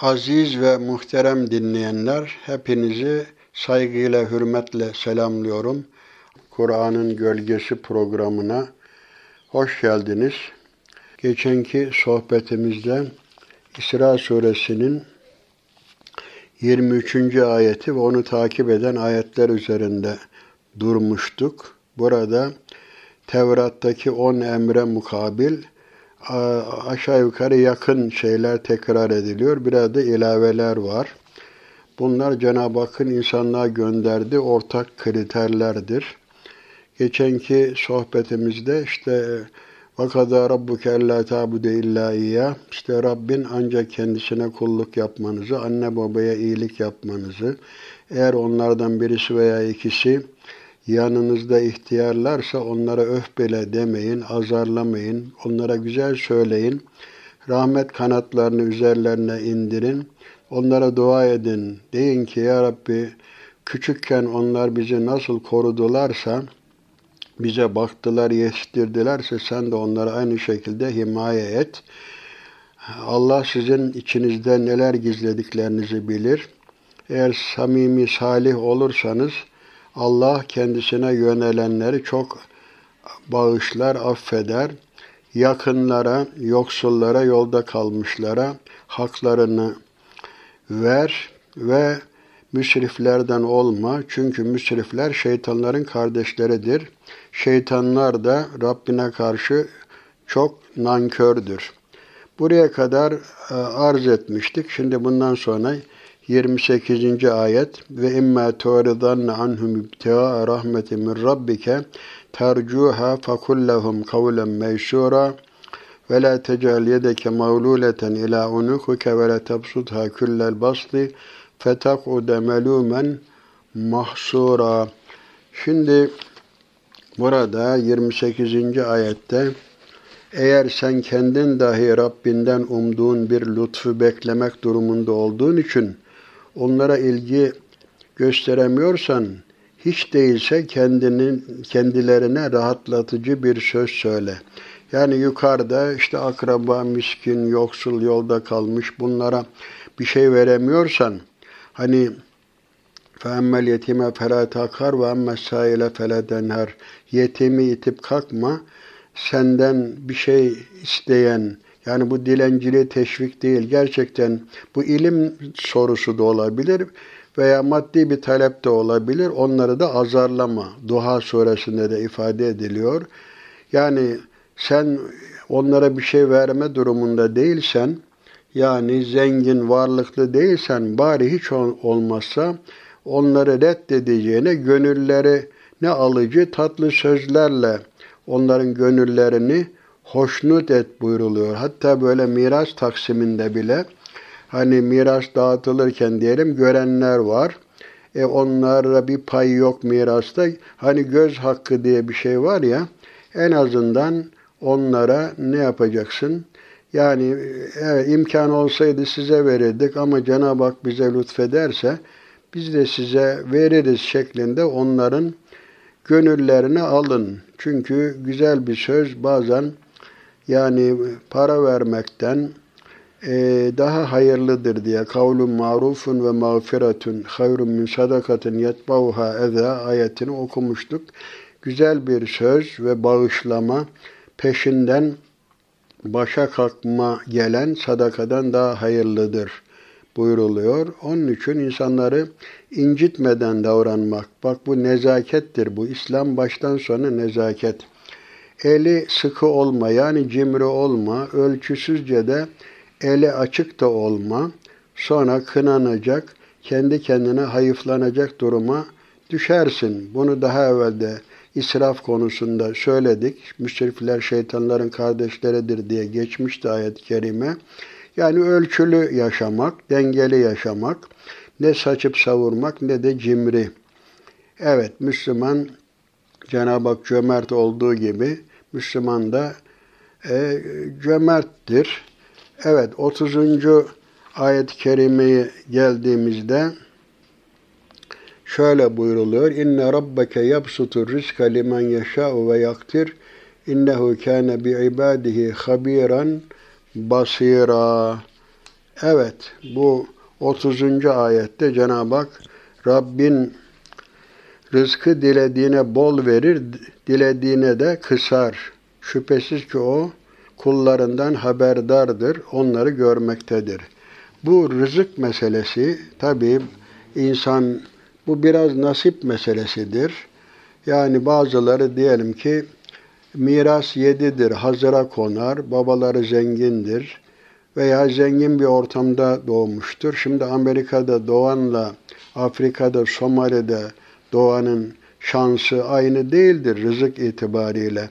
Aziz ve muhterem dinleyenler, hepinizi saygıyla, hürmetle selamlıyorum. Kur'an'ın Gölgesi programına hoş geldiniz. Geçenki sohbetimizde İsra suresinin 23. ayeti ve onu takip eden ayetler üzerinde durmuştuk. Burada Tevrat'taki 10 emre mukabil aşağı yukarı yakın şeyler tekrar ediliyor. Biraz da ilaveler var. Bunlar Cenab-ı Hakk'ın insanlığa gönderdiği ortak kriterlerdir. Geçenki sohbetimizde işte vakada rabbuke ella tabude illa iyyah işte Rabbin ancak kendisine kulluk yapmanızı, anne babaya iyilik yapmanızı, eğer onlardan birisi veya ikisi yanınızda ihtiyarlarsa onlara öf bile demeyin, azarlamayın, onlara güzel söyleyin. Rahmet kanatlarını üzerlerine indirin. Onlara dua edin. Deyin ki ya Rabbi küçükken onlar bizi nasıl korudularsa, bize baktılar, yetiştirdilerse sen de onları aynı şekilde himaye et. Allah sizin içinizde neler gizlediklerinizi bilir. Eğer samimi, salih olursanız, Allah kendisine yönelenleri çok bağışlar, affeder. Yakınlara, yoksullara, yolda kalmışlara haklarını ver ve müsriflerden olma. Çünkü müsrifler şeytanların kardeşleridir. Şeytanlar da Rabbine karşı çok nankördür. Buraya kadar e, arz etmiştik. Şimdi bundan sonra 28. ayet ve imma tu'ridanna anhum ibtiğa rahmetin min rabbike tercuha fakullahum kavlen meysura ve la tec'al yedeke mağluleten ila unukuke ve la tebsutha kullel basti fetak'ude melumen mahsura. Şimdi burada 28. ayette eğer sen kendin dahi Rabbinden umduğun bir lütfu beklemek durumunda olduğun için onlara ilgi gösteremiyorsan hiç değilse kendinin kendilerine rahatlatıcı bir söz söyle. Yani yukarıda işte akraba, miskin, yoksul, yolda kalmış bunlara bir şey veremiyorsan hani فَاَمَّ الْيَتِيمَ فَلَا تَقَرْ وَاَمَّ السَّائِلَ فَلَا تَنْهَرْ Yetimi itip kalkma, senden bir şey isteyen, yani bu dilenciliği teşvik değil. Gerçekten bu ilim sorusu da olabilir veya maddi bir talep de olabilir. Onları da azarlama. Duha suresinde de ifade ediliyor. Yani sen onlara bir şey verme durumunda değilsen, yani zengin, varlıklı değilsen, bari hiç olmazsa onları reddedeceğine gönülleri ne alıcı tatlı sözlerle onların gönüllerini hoşnut et buyruluyor. Hatta böyle miras taksiminde bile hani miras dağıtılırken diyelim görenler var. E onlara bir pay yok mirasta. Hani göz hakkı diye bir şey var ya. En azından onlara ne yapacaksın? Yani evet, imkan olsaydı size verirdik ama Cenab-ı Hak bize lütfederse biz de size veririz şeklinde onların gönüllerini alın. Çünkü güzel bir söz bazen yani para vermekten e, daha hayırlıdır diye kavlun marufun ve mağfiretun hayrun min sadakatin yetbauha eza ayetini okumuştuk. Güzel bir söz ve bağışlama peşinden başa kalkma gelen sadakadan daha hayırlıdır buyuruluyor. Onun için insanları incitmeden davranmak. Bak bu nezakettir bu. İslam baştan sona nezaket. Eli sıkı olma yani cimri olma, ölçüsüzce de eli açık da olma. Sonra kınanacak, kendi kendine hayıflanacak duruma düşersin. Bunu daha evvel de israf konusunda söyledik. Müsrifler şeytanların kardeşleridir diye geçmişti ayet-i kerime. Yani ölçülü yaşamak, dengeli yaşamak, ne saçıp savurmak ne de cimri. Evet, Müslüman Cenab-ı Hak cömert olduğu gibi Müslüman da e, cömerttir. Evet 30. ayet-i kerimeye geldiğimizde şöyle buyruluyor. İnne rabbeke yabsutur rizka limen yeşâ'u ve yaktir. İnnehu kâne bi ibadihi habiran basira. Evet, bu 30. ayette Cenab-ı Hak Rabbin rızkı dilediğine bol verir, dilediğine de kısar. Şüphesiz ki o kullarından haberdardır, onları görmektedir. Bu rızık meselesi tabii insan bu biraz nasip meselesidir. Yani bazıları diyelim ki miras yedidir, hazıra konar, babaları zengindir veya zengin bir ortamda doğmuştur. Şimdi Amerika'da doğanla Afrika'da, Somali'de doğanın şansı aynı değildir rızık itibariyle.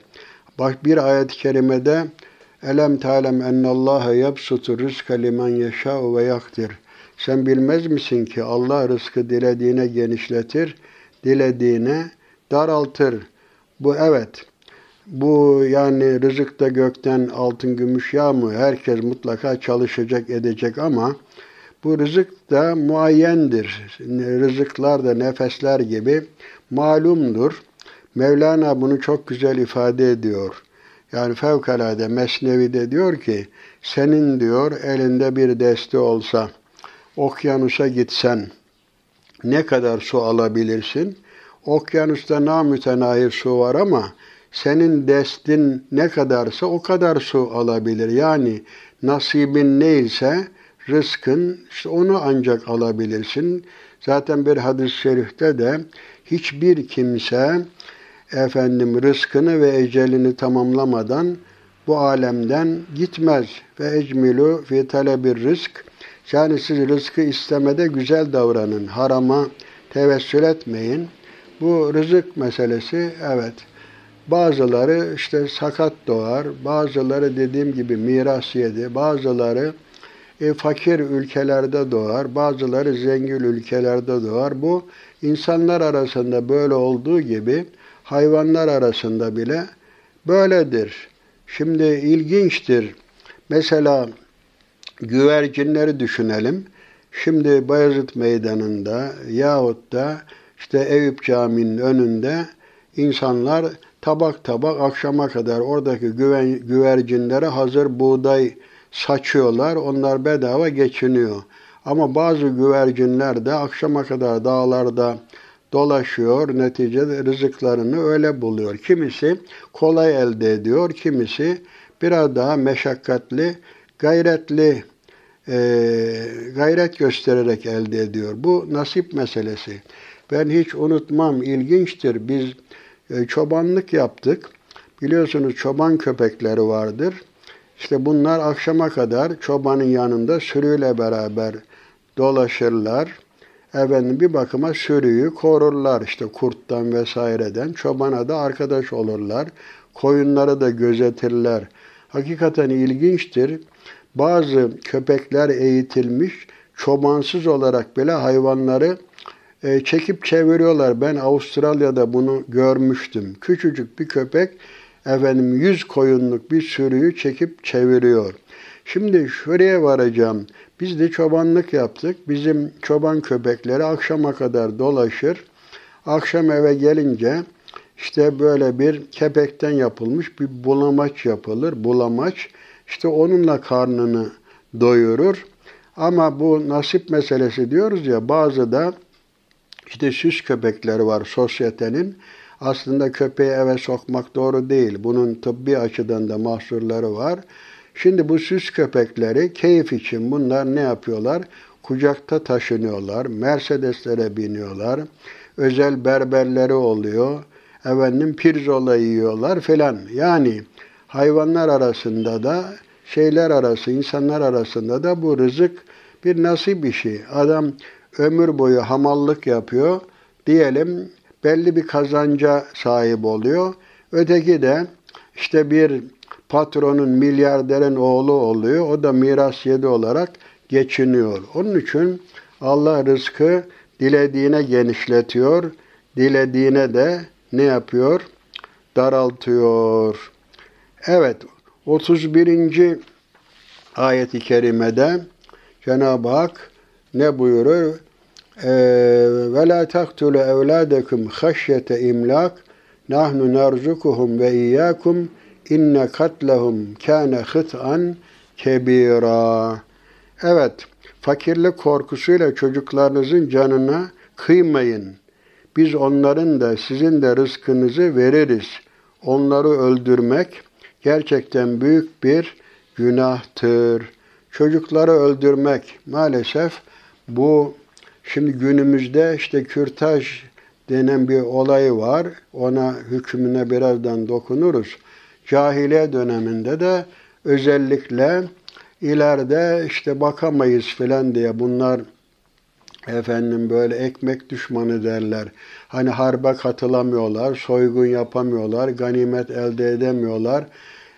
Bak bir ayet-i kerimede Elem talem ennallaha yabsutu rizka limen yeşâ'u ve yaktir. Sen bilmez misin ki Allah rızkı dilediğine genişletir, dilediğine daraltır. Bu evet. Bu yani rızıkta gökten altın gümüş yağmıyor. Herkes mutlaka çalışacak edecek ama bu rızık da muayyendir. Rızıklar da nefesler gibi malumdur. Mevlana bunu çok güzel ifade ediyor. Yani fevkalade Mesnevi'de diyor ki, senin diyor elinde bir deste olsa, okyanusa gitsen ne kadar su alabilirsin? Okyanusta namütenayi su var ama senin destin ne kadarsa o kadar su alabilir. Yani nasibin neyse rızkın işte onu ancak alabilirsin. Zaten bir hadis-i şerifte de hiçbir kimse efendim rızkını ve ecelini tamamlamadan bu alemden gitmez. Ve ecmilu fi talebir rızk. Yani siz rızkı istemede güzel davranın. Harama tevessül etmeyin. Bu rızık meselesi evet. Bazıları işte sakat doğar, bazıları dediğim gibi miras yedi, bazıları e, fakir ülkelerde doğar, bazıları zengin ülkelerde doğar. Bu insanlar arasında böyle olduğu gibi hayvanlar arasında bile böyledir. Şimdi ilginçtir. Mesela güvercinleri düşünelim. Şimdi Bayezid Meydanı'nda yahut da işte Eyüp Camii'nin önünde insanlar tabak tabak akşama kadar oradaki güven, güvercinlere hazır buğday saçıyorlar. Onlar bedava geçiniyor. Ama bazı güvercinler de akşama kadar dağlarda dolaşıyor. Neticede rızıklarını öyle buluyor. Kimisi kolay elde ediyor, kimisi biraz daha meşakkatli, gayretli, e, gayret göstererek elde ediyor. Bu nasip meselesi. Ben hiç unutmam, ilginçtir. Biz e, çobanlık yaptık. Biliyorsunuz çoban köpekleri vardır. İşte bunlar akşama kadar çobanın yanında sürüyle beraber dolaşırlar. Efendim bir bakıma sürüyü korurlar işte kurttan vesaireden. Çobana da arkadaş olurlar. Koyunları da gözetirler. Hakikaten ilginçtir. Bazı köpekler eğitilmiş, çobansız olarak bile hayvanları e, çekip çeviriyorlar. Ben Avustralya'da bunu görmüştüm. Küçücük bir köpek efendim yüz koyunluk bir sürüyü çekip çeviriyor. Şimdi şuraya varacağım. Biz de çobanlık yaptık. Bizim çoban köpekleri akşama kadar dolaşır. Akşam eve gelince işte böyle bir kepekten yapılmış bir bulamaç yapılır. Bulamaç işte onunla karnını doyurur. Ama bu nasip meselesi diyoruz ya bazı da işte süs köpekleri var sosyetenin. Aslında köpeği eve sokmak doğru değil. Bunun tıbbi açıdan da mahsurları var. Şimdi bu süs köpekleri keyif için bunlar ne yapıyorlar? Kucakta taşınıyorlar, Mercedeslere biniyorlar, özel berberleri oluyor, efendim pirzola yiyorlar filan. Yani hayvanlar arasında da şeyler arası, insanlar arasında da bu rızık bir nasip işi. Adam ömür boyu hamallık yapıyor. Diyelim belli bir kazanca sahip oluyor. Öteki de işte bir patronun, milyarderin oğlu oluyor. O da miras yedi olarak geçiniyor. Onun için Allah rızkı dilediğine genişletiyor, dilediğine de ne yapıyor? Daraltıyor. Evet, 31. ayet-i kerimede Cenab-ı Hak ne buyurur? Ee, ve la taktulu evladekum haşyete imlak nahnu narzukuhum ve iyyakum inne katlehum kâne hıt'an kebira. Evet, fakirlik korkusuyla çocuklarınızın canına kıymayın. Biz onların da sizin de rızkınızı veririz. Onları öldürmek gerçekten büyük bir günahtır. Çocukları öldürmek maalesef bu şimdi günümüzde işte kürtaj denen bir olay var. Ona hükmüne birazdan dokunuruz. Cahiliye döneminde de özellikle ileride işte bakamayız filan diye bunlar efendim böyle ekmek düşmanı derler. Hani harbe katılamıyorlar, soygun yapamıyorlar, ganimet elde edemiyorlar.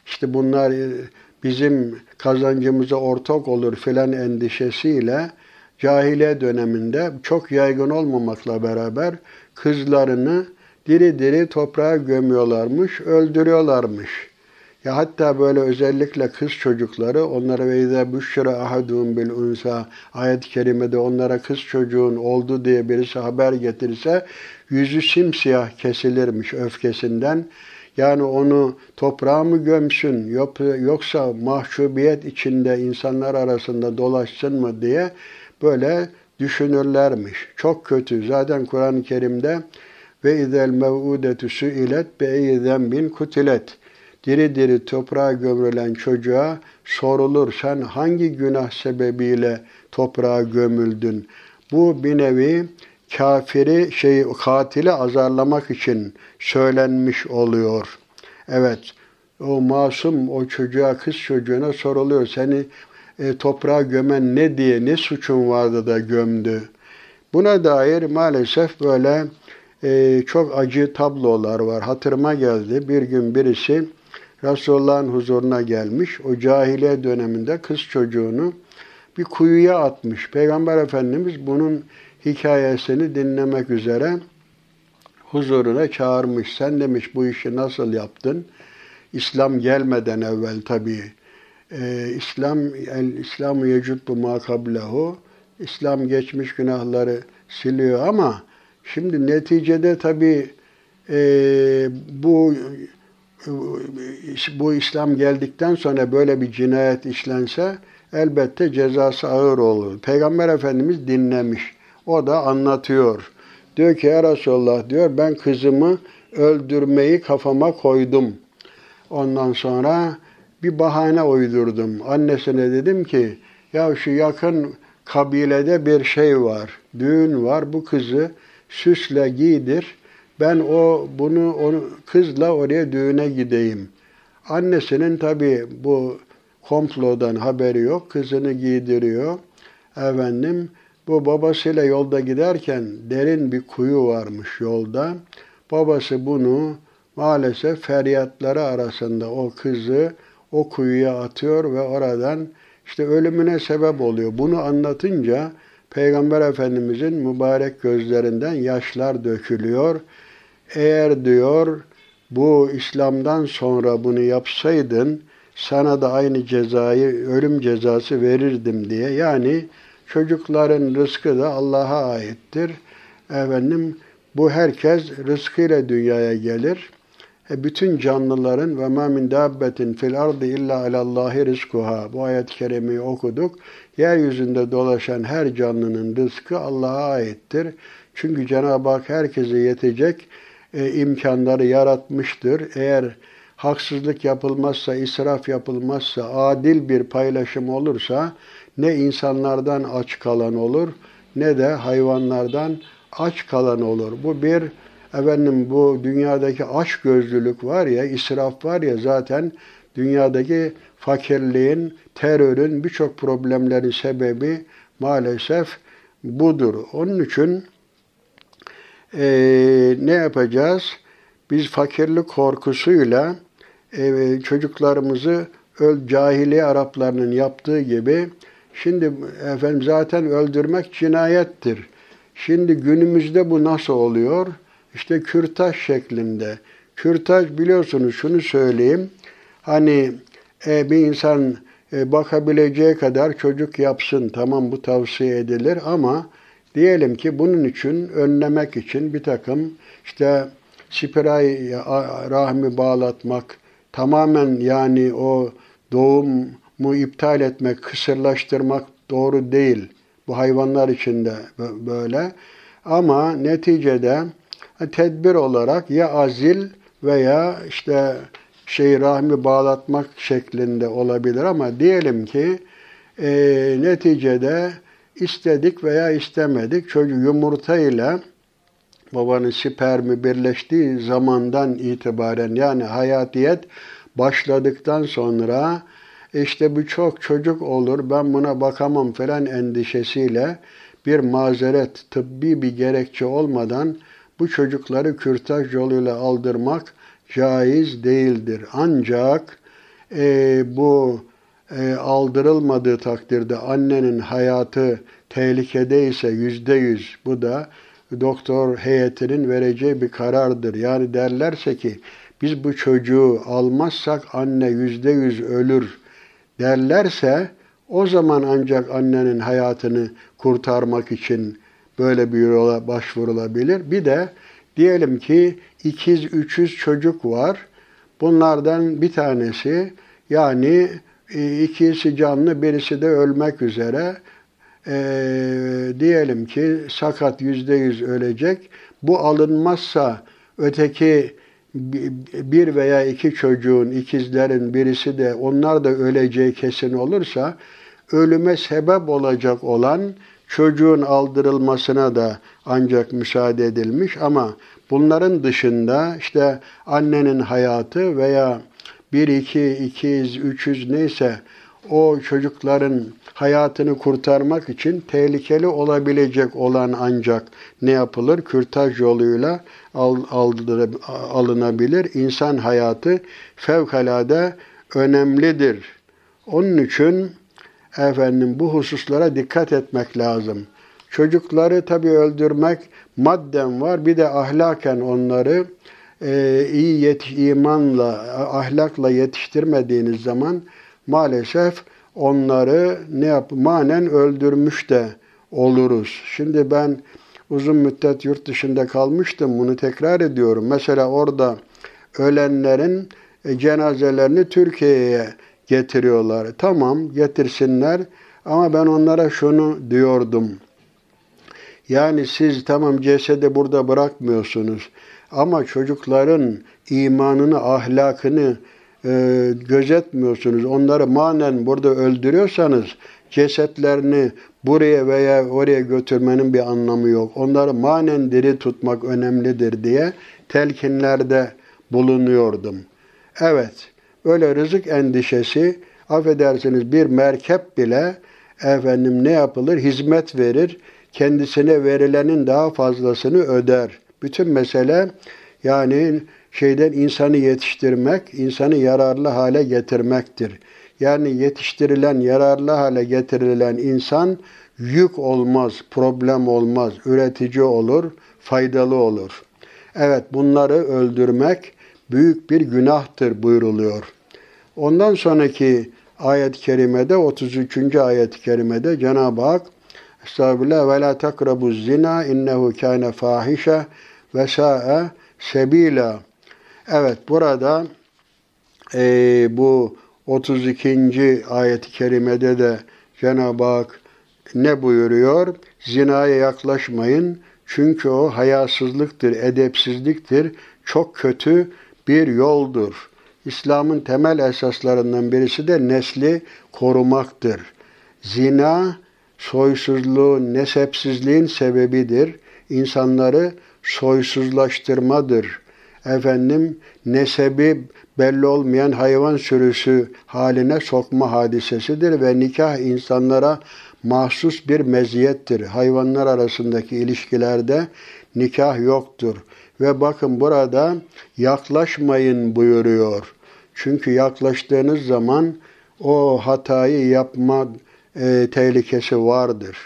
İşte bunlar bizim kazancımıza ortak olur filan endişesiyle cahiliye döneminde çok yaygın olmamakla beraber kızlarını diri diri toprağa gömüyorlarmış, öldürüyorlarmış. Ya hatta böyle özellikle kız çocukları onlara ve izâ büşşire ahadûm bil unsa ayet-i kerimede onlara kız çocuğun oldu diye birisi haber getirirse yüzü simsiyah kesilirmiş öfkesinden. Yani onu toprağa mı gömsün yoksa mahcubiyet içinde insanlar arasında dolaşsın mı diye böyle düşünürlermiş. Çok kötü. Zaten Kur'an-ı Kerim'de ve izel mev'udetu su'ilet be bin kutilet diri diri toprağa gömülen çocuğa sorulur sen hangi günah sebebiyle toprağa gömüldün? Bu bir nevi kafiri şey katili azarlamak için söylenmiş oluyor. Evet o masum o çocuğa kız çocuğuna soruluyor. Seni e, toprağa gömen ne diye ne suçun vardı da gömdü. Buna dair maalesef böyle e, çok acı tablolar var. Hatırıma geldi. Bir gün birisi Resulullah'ın huzuruna gelmiş. O cahiliye döneminde kız çocuğunu bir kuyuya atmış. Peygamber Efendimiz bunun hikayesini dinlemek üzere huzuruna çağırmış. Sen demiş bu işi nasıl yaptın? İslam gelmeden evvel tabii. Ee, İslam el İslamu yecubbu ma kablehu. İslam geçmiş günahları siliyor ama şimdi neticede tabii e, bu bu İslam geldikten sonra böyle bir cinayet işlense elbette cezası ağır olur. Peygamber Efendimiz dinlemiş. O da anlatıyor. Diyor ki ya Resulallah diyor ben kızımı öldürmeyi kafama koydum. Ondan sonra bir bahane uydurdum. Annesine dedim ki ya şu yakın kabilede bir şey var. Düğün var. Bu kızı süsle giydir ben o bunu onu kızla oraya düğüne gideyim. Annesinin tabi bu komplodan haberi yok. Kızını giydiriyor. Efendim bu babasıyla yolda giderken derin bir kuyu varmış yolda. Babası bunu maalesef feryatları arasında o kızı o kuyuya atıyor ve oradan işte ölümüne sebep oluyor. Bunu anlatınca Peygamber Efendimizin mübarek gözlerinden yaşlar dökülüyor. Eğer diyor bu İslam'dan sonra bunu yapsaydın sana da aynı cezayı, ölüm cezası verirdim diye. Yani çocukların rızkı da Allah'a aittir. Efendim bu herkes rızkıyla dünyaya gelir. E bütün canlıların ve ma min dabbetin fil ardı illa alallahi rizkuha. Bu ayet-i kerimeyi okuduk. Yeryüzünde dolaşan her canlının rızkı Allah'a aittir. Çünkü Cenab-ı Hak herkese yetecek e, imkanları yaratmıştır. Eğer haksızlık yapılmazsa, israf yapılmazsa, adil bir paylaşım olursa ne insanlardan aç kalan olur ne de hayvanlardan aç kalan olur. Bu bir efendim bu dünyadaki aç gözlülük var ya, israf var ya zaten dünyadaki fakirliğin, terörün, birçok problemlerin sebebi maalesef budur. Onun için e, ne yapacağız? Biz fakirlik korkusuyla e, çocuklarımızı öl cahiliye Araplarının yaptığı gibi şimdi efendim zaten öldürmek cinayettir. Şimdi günümüzde bu nasıl oluyor? İşte kürtaj şeklinde. Kürtaj biliyorsunuz şunu söyleyeyim. Hani e, bir insan e, bakabileceği kadar çocuk yapsın. Tamam bu tavsiye edilir ama Diyelim ki bunun için önlemek için bir takım işte spiray rahmi bağlatmak, tamamen yani o doğumu iptal etmek, kısırlaştırmak doğru değil. Bu hayvanlar için de böyle. Ama neticede tedbir olarak ya azil veya işte şey rahmi bağlatmak şeklinde olabilir ama diyelim ki e, neticede istedik veya istemedik. Çocuk yumurta ile babanın spermi birleştiği zamandan itibaren yani hayatiyet başladıktan sonra işte bu çok çocuk olur ben buna bakamam falan endişesiyle bir mazeret, tıbbi bir gerekçe olmadan bu çocukları kürtaj yoluyla aldırmak caiz değildir. Ancak e, bu e, aldırılmadığı takdirde annenin hayatı tehlikedeyse yüzde yüz bu da doktor heyetinin vereceği bir karardır. Yani derlerse ki biz bu çocuğu almazsak anne yüzde yüz ölür derlerse o zaman ancak annenin hayatını kurtarmak için böyle bir yola başvurulabilir. Bir de diyelim ki ikiz, üçüz çocuk var. Bunlardan bir tanesi yani e, ikisi canlı birisi de ölmek üzere. E, diyelim ki sakat yüzde yüz ölecek. Bu alınmazsa öteki bir veya iki çocuğun, ikizlerin birisi de onlar da öleceği kesin olursa ölüme sebep olacak olan çocuğun aldırılmasına da ancak müsaade edilmiş ama bunların dışında işte annenin hayatı veya bir, iki, ikiz, üçüz neyse o çocukların hayatını kurtarmak için tehlikeli olabilecek olan ancak ne yapılır? Kürtaj yoluyla alınabilir. İnsan hayatı fevkalade önemlidir. Onun için efendim bu hususlara dikkat etmek lazım. Çocukları tabii öldürmek madden var. Bir de ahlaken onları e, iyi yetiş, imanla, ahlakla yetiştirmediğiniz zaman maalesef onları ne yap manen öldürmüş de oluruz. Şimdi ben uzun müddet yurt dışında kalmıştım. Bunu tekrar ediyorum. Mesela orada ölenlerin e, cenazelerini Türkiye'ye getiriyorlar. Tamam getirsinler ama ben onlara şunu diyordum. Yani siz tamam cesedi burada bırakmıyorsunuz ama çocukların imanını, ahlakını e, gözetmiyorsunuz. Onları manen burada öldürüyorsanız cesetlerini buraya veya oraya götürmenin bir anlamı yok. Onları manen diri tutmak önemlidir diye telkinlerde bulunuyordum. Evet, öyle rızık endişesi, affedersiniz bir merkep bile efendim ne yapılır? Hizmet verir. Kendisine verilenin daha fazlasını öder. Bütün mesele yani şeyden insanı yetiştirmek, insanı yararlı hale getirmektir. Yani yetiştirilen, yararlı hale getirilen insan yük olmaz, problem olmaz, üretici olur, faydalı olur. Evet bunları öldürmek büyük bir günahtır buyruluyor. Ondan sonraki ayet-i kerimede 33. ayet-i kerimede Cenab-ı Hak Estağfirullah ve la takrabu zina innehu kâne fahişe ve sâe sebila. Evet burada e, bu 32. ayet-i kerimede de Cenab-ı Hak ne buyuruyor? Zinaya yaklaşmayın çünkü o hayasızlıktır, edepsizliktir, çok kötü bir yoldur. İslam'ın temel esaslarından birisi de nesli korumaktır. Zina, soysuzluğun, nesepsizliğin sebebidir. İnsanları soysuzlaştırmadır. Efendim, nesebi belli olmayan hayvan sürüsü haline sokma hadisesidir ve nikah insanlara mahsus bir meziyettir. Hayvanlar arasındaki ilişkilerde nikah yoktur. Ve bakın burada yaklaşmayın buyuruyor. Çünkü yaklaştığınız zaman o hatayı yapma e, tehlikesi vardır.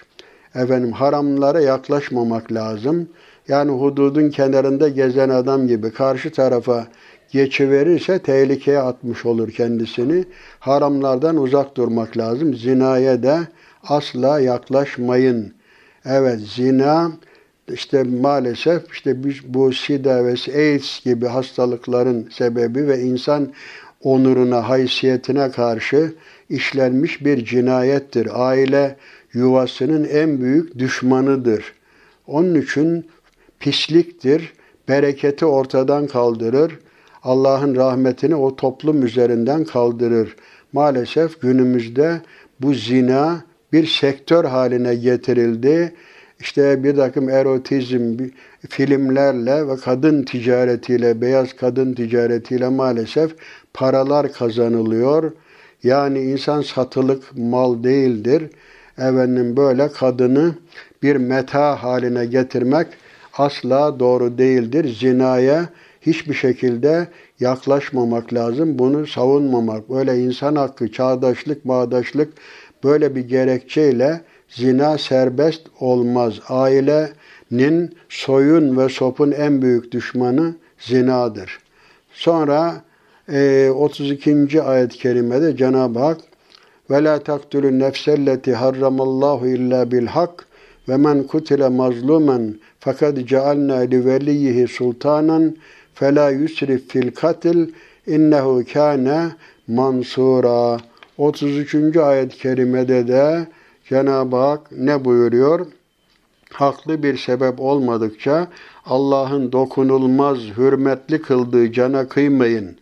Efendim haramlara yaklaşmamak lazım. Yani hududun kenarında gezen adam gibi karşı tarafa geçiverirse tehlikeye atmış olur kendisini. Haramlardan uzak durmak lazım. Zinaya da asla yaklaşmayın. Evet zina işte maalesef işte bu SIDA ve AIDS gibi hastalıkların sebebi ve insan onuruna, haysiyetine karşı işlenmiş bir cinayettir. Aile yuvasının en büyük düşmanıdır. Onun için pisliktir, bereketi ortadan kaldırır, Allah'ın rahmetini o toplum üzerinden kaldırır. Maalesef günümüzde bu zina bir sektör haline getirildi. İşte bir takım erotizm filmlerle ve kadın ticaretiyle, beyaz kadın ticaretiyle maalesef paralar kazanılıyor. Yani insan satılık mal değildir. Efendim böyle kadını bir meta haline getirmek asla doğru değildir. Zinaya hiçbir şekilde yaklaşmamak lazım. Bunu savunmamak. Böyle insan hakkı, çağdaşlık, bağdaşlık böyle bir gerekçeyle zina serbest olmaz. Ailenin soyun ve sopun en büyük düşmanı zinadır. Sonra e, 32. ayet-i kerimede Cenab-ı Hak ve la taktulun nefselleti harramallahu illa bil hak ve men kutile mazlumen fakat cealna li veliyhi sultanan fela yusrif fil katil innehu kâne mansura. 33. ayet-i kerimede de Cenab-ı Hak ne buyuruyor? Haklı bir sebep olmadıkça Allah'ın dokunulmaz, hürmetli kıldığı cana kıymayın.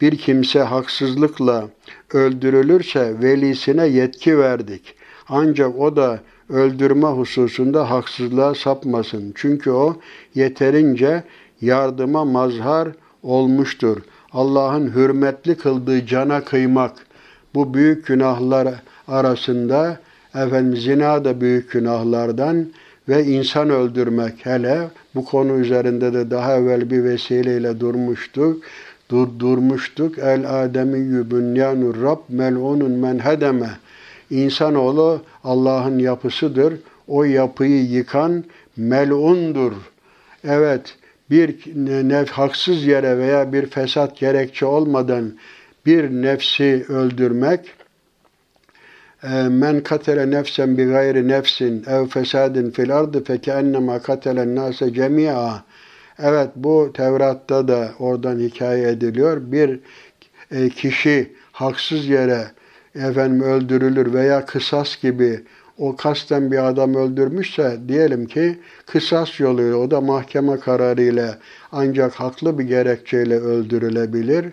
Bir kimse haksızlıkla öldürülürse velisine yetki verdik. Ancak o da öldürme hususunda haksızlığa sapmasın. Çünkü o yeterince yardıma mazhar olmuştur. Allah'ın hürmetli kıldığı cana kıymak bu büyük günahlar arasında efendim zina da büyük günahlardan ve insan öldürmek hele bu konu üzerinde de daha evvel bir vesileyle durmuştuk. Dur, durmuştuk. El ademi yübünyanur Rab mel'unun men hedeme. İnsanoğlu Allah'ın yapısıdır. O yapıyı yıkan mel'undur. Evet, bir nef haksız yere veya bir fesat gerekçe olmadan bir nefsi öldürmek men katele nefsen bi gayri nefsin ev fesadin fil ardı fe keennema katelen nase cemia Evet bu Tevrat'ta da oradan hikaye ediliyor. Bir e, kişi haksız yere efendim öldürülür veya kısas gibi o kasten bir adam öldürmüşse diyelim ki kısas yoluyla o da mahkeme kararıyla ancak haklı bir gerekçeyle öldürülebilir.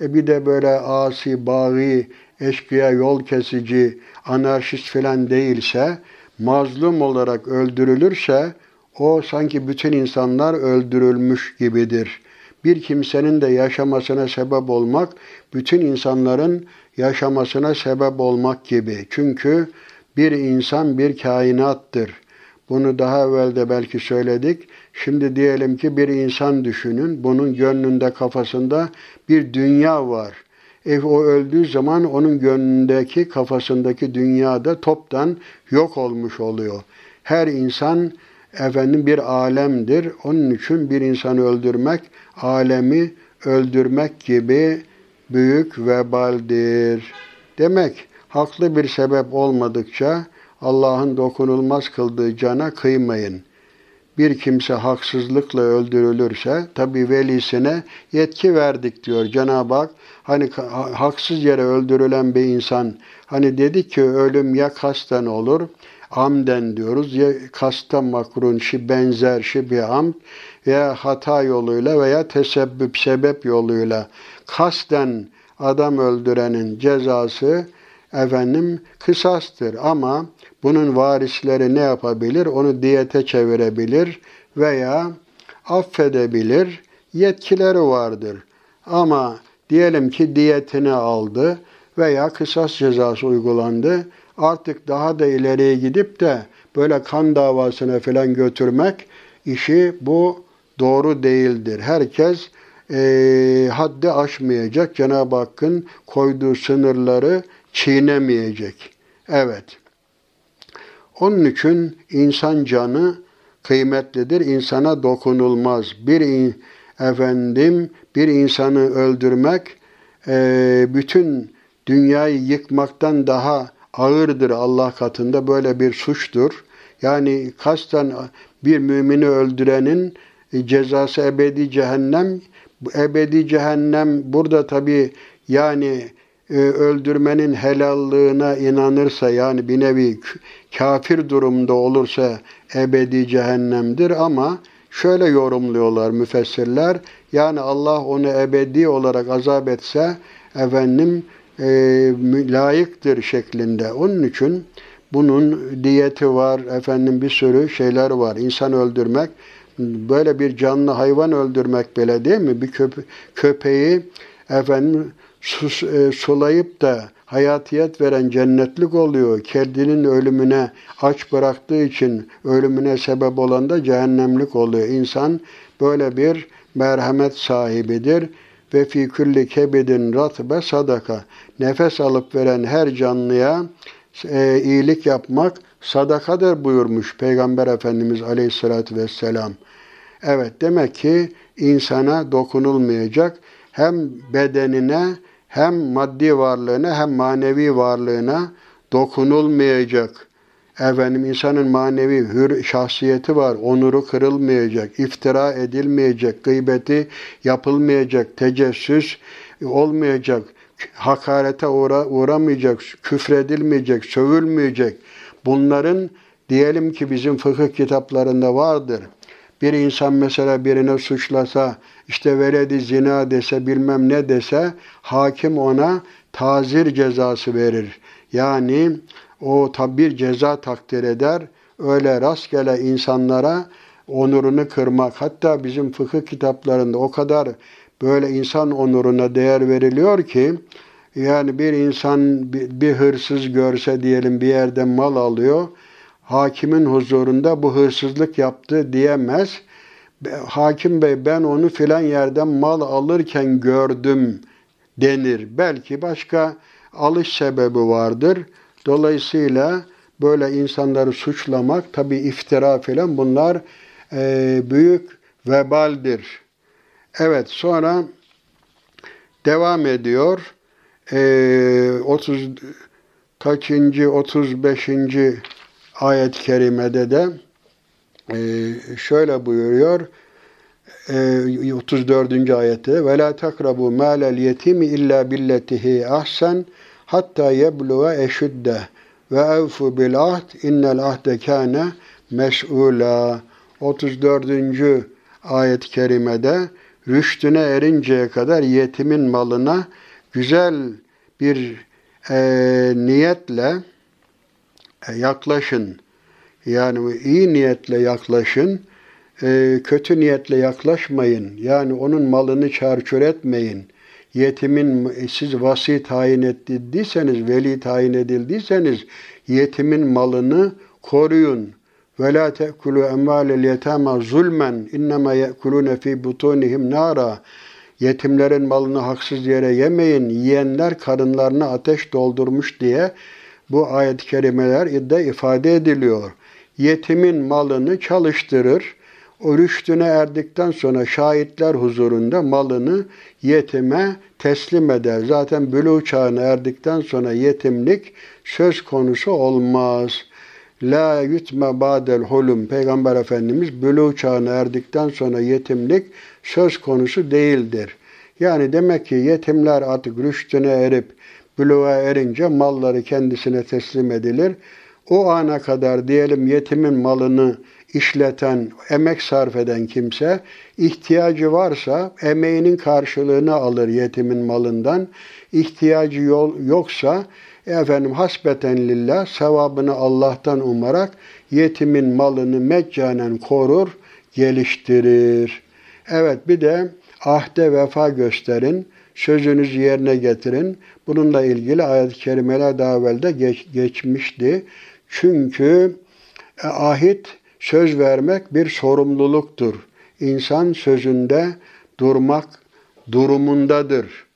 E bir de böyle asi, bağı, eşkıya, yol kesici, anarşist filan değilse, mazlum olarak öldürülürse o sanki bütün insanlar öldürülmüş gibidir. Bir kimsenin de yaşamasına sebep olmak, bütün insanların yaşamasına sebep olmak gibi. Çünkü bir insan bir kainattır. Bunu daha evvel de belki söyledik. Şimdi diyelim ki bir insan düşünün. Bunun gönlünde, kafasında bir dünya var. E, o öldüğü zaman onun gönlündeki, kafasındaki dünya da toptan yok olmuş oluyor. Her insan efendim bir alemdir. Onun için bir insanı öldürmek, alemi öldürmek gibi büyük vebaldir. Demek haklı bir sebep olmadıkça Allah'ın dokunulmaz kıldığı cana kıymayın. Bir kimse haksızlıkla öldürülürse tabi velisine yetki verdik diyor Cenab-ı Hak. Hani haksız yere öldürülen bir insan hani dedi ki ölüm ya kasten olur amden diyoruz ya kasta makrun şi benzer şi bir am veya hata yoluyla veya tesebbüp sebep yoluyla kasten adam öldürenin cezası efendim kısastır ama bunun varisleri ne yapabilir? Onu diyete çevirebilir veya affedebilir. Yetkileri vardır. Ama diyelim ki diyetini aldı veya kısas cezası uygulandı. Artık daha da ileriye gidip de böyle kan davasına falan götürmek işi bu doğru değildir. Herkes e, haddi aşmayacak. Cenab-ı Hakk'ın koyduğu sınırları çiğnemeyecek. Evet. Onun için insan canı kıymetlidir. İnsana dokunulmaz. Bir efendim bir insanı öldürmek e, bütün dünyayı yıkmaktan daha ağırdır Allah katında böyle bir suçtur. Yani kasten bir mümini öldürenin cezası ebedi cehennem. Ebedi cehennem burada tabi yani e, öldürmenin helallığına inanırsa yani bir nevi kafir durumda olursa ebedi cehennemdir ama şöyle yorumluyorlar müfessirler. Yani Allah onu ebedi olarak azap etse efendim e, layıktır şeklinde. Onun için bunun diyeti var, efendim bir sürü şeyler var. İnsan öldürmek, böyle bir canlı hayvan öldürmek bile değil mi? Bir köpe köpeği efendim sus, e, sulayıp da hayatiyet veren cennetlik oluyor. Kendinin ölümüne aç bıraktığı için ölümüne sebep olan da cehennemlik oluyor. İnsan böyle bir merhamet sahibidir ve fi kulli kebidin ratbe sadaka. Nefes alıp veren her canlıya e, iyilik yapmak sadakadır buyurmuş Peygamber Efendimiz Aleyhisselatü Vesselam. Evet demek ki insana dokunulmayacak hem bedenine hem maddi varlığına hem manevi varlığına dokunulmayacak. Efendim insanın manevi hür şahsiyeti var. Onuru kırılmayacak, iftira edilmeyecek, gıybeti yapılmayacak, tecessüs olmayacak, hakarete uğra uğramayacak, küfredilmeyecek, sövülmeyecek. Bunların diyelim ki bizim fıkıh kitaplarında vardır. Bir insan mesela birine suçlasa, işte veledi zina dese, bilmem ne dese, hakim ona tazir cezası verir. Yani o bir ceza takdir eder. Öyle rastgele insanlara onurunu kırmak. Hatta bizim fıkıh kitaplarında o kadar böyle insan onuruna değer veriliyor ki yani bir insan bir hırsız görse diyelim bir yerden mal alıyor. Hakimin huzurunda bu hırsızlık yaptı diyemez. Hakim bey ben onu filan yerden mal alırken gördüm denir. Belki başka alış sebebi vardır. Dolayısıyla böyle insanları suçlamak, tabi iftira filan bunlar e, büyük vebaldir. Evet sonra devam ediyor. E, 30 kaçıncı 35. ayet-i kerimede de e, şöyle buyuruyor. E, 34. ayette ve la takrabu malel yetimi illa billetihi ahsen hatta yebluğa eşüdde ve evfu bil ahd innel ahde kâne mes'ûlâ. 34. ayet-i kerimede rüştüne erinceye kadar yetimin malına güzel bir e, niyetle e, yaklaşın. Yani iyi niyetle yaklaşın, e, kötü niyetle yaklaşmayın. Yani onun malını çarçur etmeyin yetimin siz vasi tayin edildiyseniz, veli tayin edildiyseniz yetimin malını koruyun. Ve la te'kulu emvalel yetama zulmen innema ye'kulune fi butunihim nara. Yetimlerin malını haksız yere yemeyin. Yiyenler karınlarına ateş doldurmuş diye bu ayet-i kerimeler iddia ifade ediliyor. Yetimin malını çalıştırır, o rüştüne erdikten sonra şahitler huzurunda malını yetime teslim eder. Zaten bülü çağına erdikten sonra yetimlik söz konusu olmaz. La yutme badel hulum. Peygamber Efendimiz bülü çağına erdikten sonra yetimlik söz konusu değildir. Yani demek ki yetimler artık rüştüne erip bülüğe erince malları kendisine teslim edilir. O ana kadar diyelim yetimin malını işleten, emek sarf eden kimse ihtiyacı varsa emeğinin karşılığını alır yetimin malından. İhtiyacı yoksa efendim hasbeten lillah sevabını Allah'tan umarak yetimin malını meccanen korur, geliştirir. Evet bir de ahde vefa gösterin, sözünüzü yerine getirin. Bununla ilgili ayet-i kerimeler daha evvel de geç, geçmişti. Çünkü e, ahit söz vermek bir sorumluluktur. İnsan sözünde durmak durumundadır.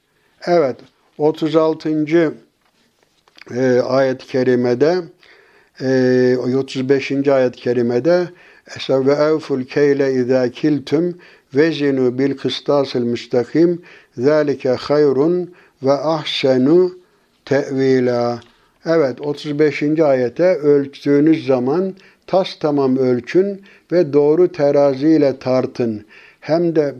Evet, 36. E, ayet-i kerimede e, 35. ayet-i kerimede ve evful keyle izâ kiltum vezinu bil kıstasil müstakim zâlike hayrun ve ahsenu tevila. Evet 35. ayete ölçtüğünüz zaman tas tamam ölçün ve doğru teraziyle tartın. Hem de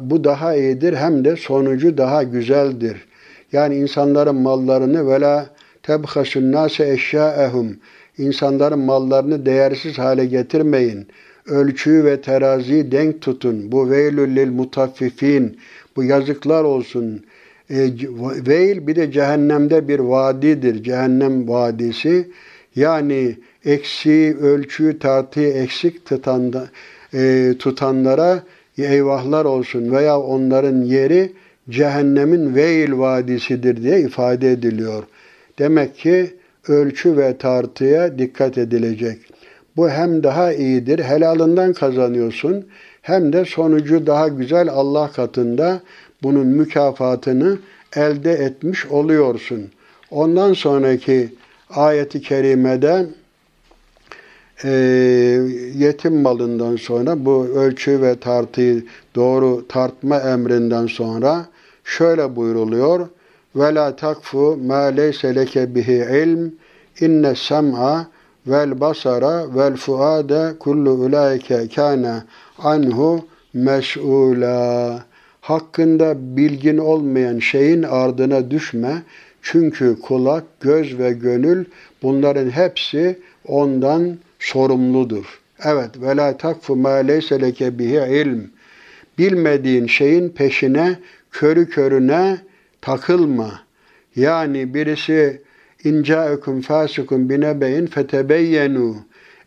bu daha iyidir hem de sonucu daha güzeldir. Yani insanların mallarını ve la tebhasun nase eşyaehum. İnsanların mallarını değersiz hale getirmeyin. Ölçüyü ve teraziyi denk tutun. Bu veylül lil mutaffifin. Bu yazıklar olsun. E, veil bir de cehennemde bir vadidir. Cehennem vadisi. Yani eksi ölçüyü tartıyı eksik tutanda, e, tutanlara eyvahlar olsun veya onların yeri cehennemin veil vadisidir diye ifade ediliyor. Demek ki ölçü ve tartıya dikkat edilecek. Bu hem daha iyidir, helalından kazanıyorsun, hem de sonucu daha güzel Allah katında bunun mükafatını elde etmiş oluyorsun. Ondan sonraki ayeti kerimede e, yetim malından sonra bu ölçü ve tartıyı doğru tartma emrinden sonra şöyle buyruluyor. Ve la takfu ma leyse leke bihi ilm inne sem'a vel basara vel fuade kullu ulaike kana anhu mes'ula. Hakkında bilgin olmayan şeyin ardına düşme. Çünkü kulak, göz ve gönül bunların hepsi ondan sorumludur. Evet, ve la takfu ma leyse leke bihi ilm. Bilmediğin şeyin peşine körü körüne takılma. Yani birisi inca'ekum fasikun binebeyin fetebeyyenu.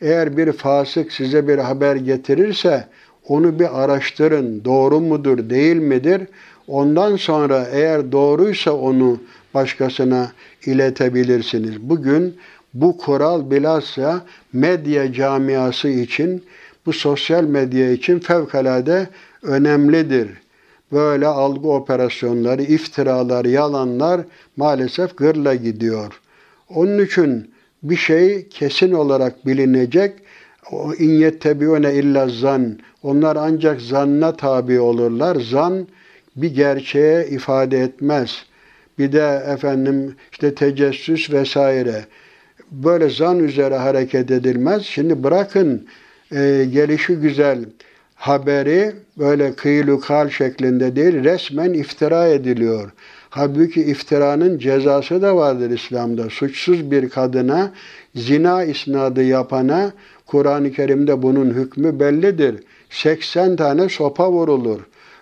Eğer bir fasık size bir haber getirirse onu bir araştırın. Doğru mudur, değil midir? Ondan sonra eğer doğruysa onu başkasına iletebilirsiniz. Bugün bu kural bilhassa medya camiası için, bu sosyal medya için fevkalade önemlidir. Böyle algı operasyonları, iftiralar, yalanlar maalesef gırla gidiyor. Onun için bir şey kesin olarak bilinecek. O inyettebiune illa zan. Onlar ancak zanna tabi olurlar. Zan bir gerçeğe ifade etmez. Bir de efendim işte tecessüs vesaire böyle zan üzere hareket edilmez. Şimdi bırakın e, gelişi güzel haberi böyle kıyılı kal şeklinde değil, resmen iftira ediliyor. Halbuki iftiranın cezası da vardır İslam'da. Suçsuz bir kadına, zina isnadı yapana, Kur'an-ı Kerim'de bunun hükmü bellidir. 80 tane sopa vurulur.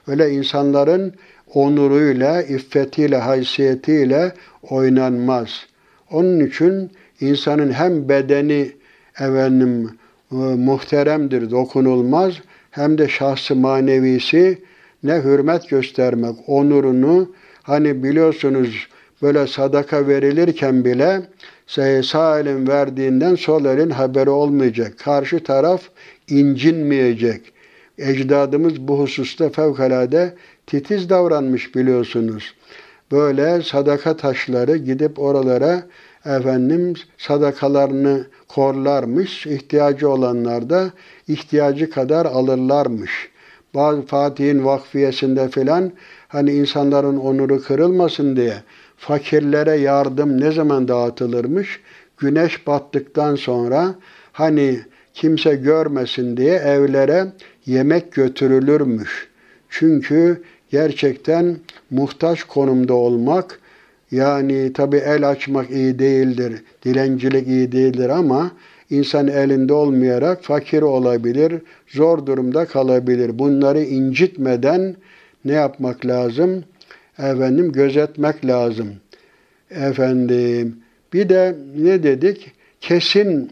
Öyle insanların onuruyla, iffetiyle, haysiyetiyle oynanmaz. Onun için insanın hem bedeni efendim e, muhteremdir, dokunulmaz hem de şahsı manevisi ne hürmet göstermek, onurunu hani biliyorsunuz böyle sadaka verilirken bile sağ elin verdiğinden sol elin haberi olmayacak. Karşı taraf incinmeyecek. Ecdadımız bu hususta fevkalade titiz davranmış biliyorsunuz. Böyle sadaka taşları gidip oralara efendim sadakalarını korlarmış, ihtiyacı olanlar da ihtiyacı kadar alırlarmış. Bazı Fatih'in vakfiyesinde filan hani insanların onuru kırılmasın diye fakirlere yardım ne zaman dağıtılırmış? Güneş battıktan sonra hani kimse görmesin diye evlere yemek götürülürmüş. Çünkü gerçekten muhtaç konumda olmak yani tabi el açmak iyi değildir, dilencilik iyi değildir ama insan elinde olmayarak fakir olabilir, zor durumda kalabilir. Bunları incitmeden ne yapmak lazım? Efendim gözetmek lazım. Efendim bir de ne dedik? Kesin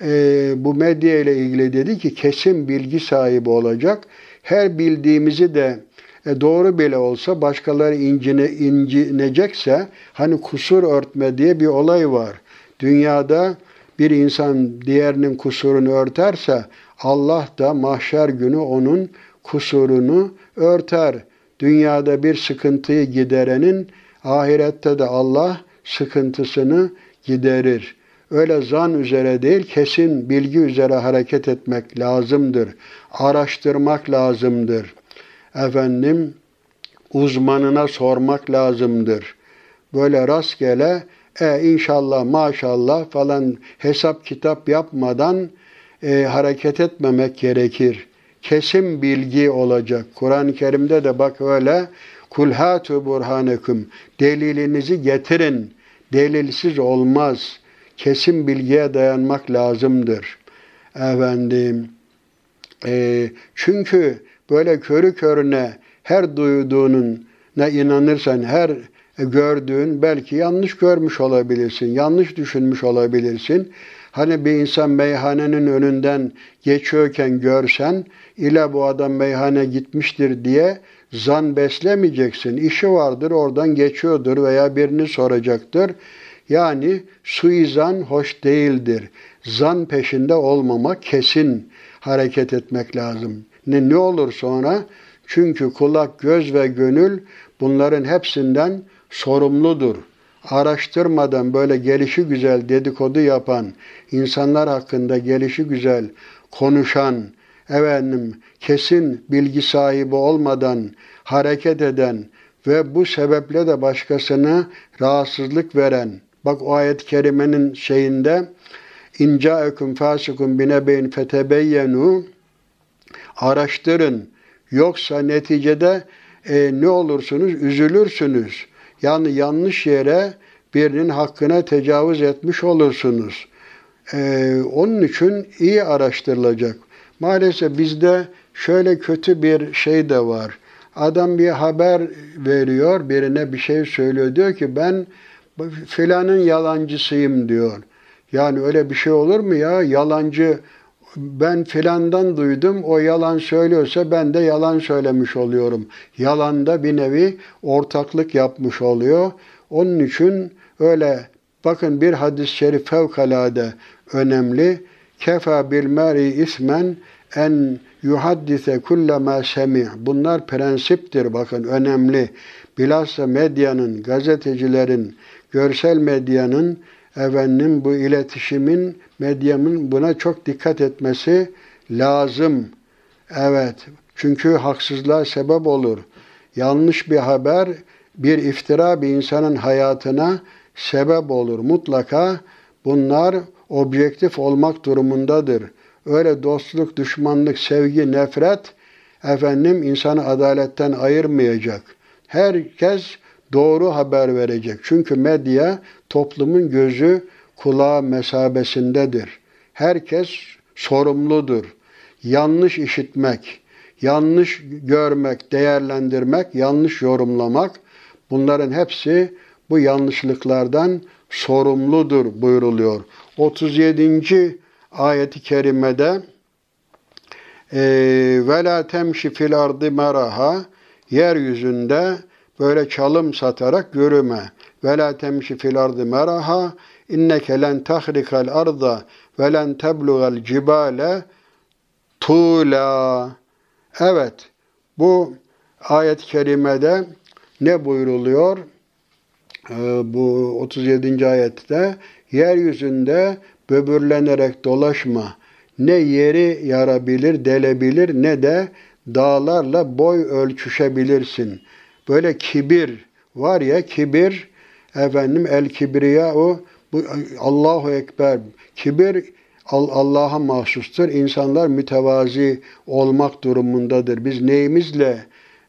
e, bu medya ile ilgili dedi ki kesin bilgi sahibi olacak. Her bildiğimizi de e doğru bile olsa başkaları incine, incinecekse hani kusur örtme diye bir olay var. Dünyada bir insan diğerinin kusurunu örterse Allah da mahşer günü onun kusurunu örter. Dünyada bir sıkıntıyı giderenin ahirette de Allah sıkıntısını giderir. Öyle zan üzere değil, kesin bilgi üzere hareket etmek lazımdır. Araştırmak lazımdır efendim uzmanına sormak lazımdır. Böyle rastgele e inşallah maşallah falan hesap kitap yapmadan e, hareket etmemek gerekir. Kesin bilgi olacak. Kur'an-ı Kerim'de de bak öyle Kul hatu burhanekum. Delilinizi getirin. Delilsiz olmaz. Kesin bilgiye dayanmak lazımdır. Efendim, e, çünkü böyle körü körüne her duyduğunun ne inanırsan, her gördüğün belki yanlış görmüş olabilirsin, yanlış düşünmüş olabilirsin. Hani bir insan meyhanenin önünden geçiyorken görsen, ile bu adam meyhane gitmiştir diye zan beslemeyeceksin. İşi vardır, oradan geçiyordur veya birini soracaktır. Yani suizan hoş değildir. Zan peşinde olmamak, kesin hareket etmek lazım. Ne, ne olur sonra? Çünkü kulak, göz ve gönül bunların hepsinden sorumludur. Araştırmadan böyle gelişi güzel dedikodu yapan, insanlar hakkında gelişi güzel konuşan, efendim kesin bilgi sahibi olmadan hareket eden ve bu sebeple de başkasına rahatsızlık veren. Bak o ayet-i kerimenin şeyinde İnca'ekum fasikum binebeyn fetebeyyenu araştırın. Yoksa neticede e, ne olursunuz? Üzülürsünüz. Yani yanlış yere birinin hakkına tecavüz etmiş olursunuz. E, onun için iyi araştırılacak. Maalesef bizde şöyle kötü bir şey de var. Adam bir haber veriyor, birine bir şey söylüyor. Diyor ki ben filanın yalancısıyım diyor. Yani öyle bir şey olur mu ya? Yalancı ben filandan duydum, o yalan söylüyorsa ben de yalan söylemiş oluyorum. Yalanda bir nevi ortaklık yapmış oluyor. Onun için öyle bakın bir hadis-i şerif fevkalade önemli. Kefa bil meri ismen en yuhaddise kullama semi. Bunlar prensiptir bakın önemli. Bilhassa medyanın, gazetecilerin, görsel medyanın efendim bu iletişimin, medyanın buna çok dikkat etmesi lazım. Evet. Çünkü haksızlığa sebep olur. Yanlış bir haber, bir iftira bir insanın hayatına sebep olur. Mutlaka bunlar objektif olmak durumundadır. Öyle dostluk, düşmanlık, sevgi, nefret efendim insanı adaletten ayırmayacak. Herkes doğru haber verecek. Çünkü medya toplumun gözü kulağı mesabesindedir. Herkes sorumludur. Yanlış işitmek, yanlış görmek, değerlendirmek, yanlış yorumlamak bunların hepsi bu yanlışlıklardan sorumludur buyuruluyor. 37. ayeti kerimede ve la temşi fil ardı meraha yeryüzünde böyle çalım satarak yürüme. Ve la temşi fil ardı meraha inneke len tahrikal arda ve len teblugal cibale tula. Evet, bu ayet-i kerimede ne buyruluyor? Ee, bu 37. ayette yeryüzünde böbürlenerek dolaşma. Ne yeri yarabilir, delebilir ne de dağlarla boy ölçüşebilirsin. Böyle kibir var ya kibir efendim el kibriya o bu Allahu ekber kibir Allah'a mahsustur. İnsanlar mütevazi olmak durumundadır. Biz neyimizle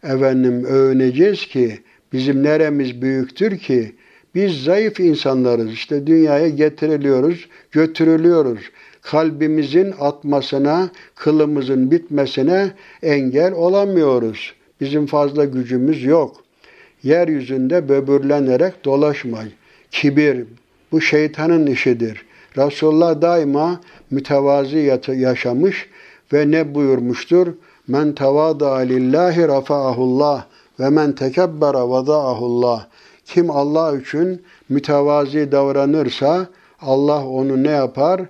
efendim övüneceğiz ki bizim neremiz büyüktür ki biz zayıf insanlarız. İşte dünyaya getiriliyoruz, götürülüyoruz. Kalbimizin atmasına, kılımızın bitmesine engel olamıyoruz. Bizim fazla gücümüz yok. Yeryüzünde böbürlenerek dolaşma. Kibir, bu şeytanın işidir. Resulullah daima mütevazi yaşamış ve ne buyurmuştur? Men tevada lillahi rafa'ahullah ve men tekebbera vada'ahullah. Kim Allah için mütevazi davranırsa Allah onu ne yapar?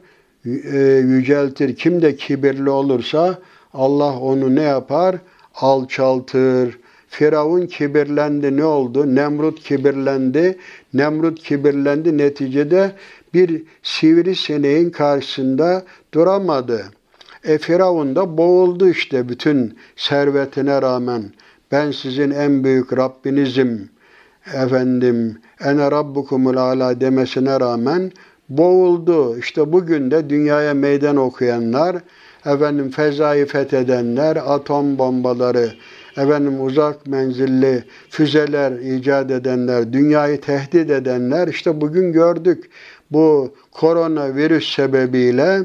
E, yüceltir. Kim de kibirli olursa Allah onu ne yapar? alçaltır. Firavun kibirlendi ne oldu? Nemrut kibirlendi. Nemrut kibirlendi neticede bir sivrisineğin karşısında duramadı. E Firavun da boğuldu işte bütün servetine rağmen. Ben sizin en büyük Rabbinizim. Efendim, ene rabbukumul ala demesine rağmen boğuldu. İşte bugün de dünyaya meydan okuyanlar, efendim fezayı fethedenler, atom bombaları efendim uzak menzilli füzeler icat edenler, dünyayı tehdit edenler işte bugün gördük. Bu koronavirüs sebebiyle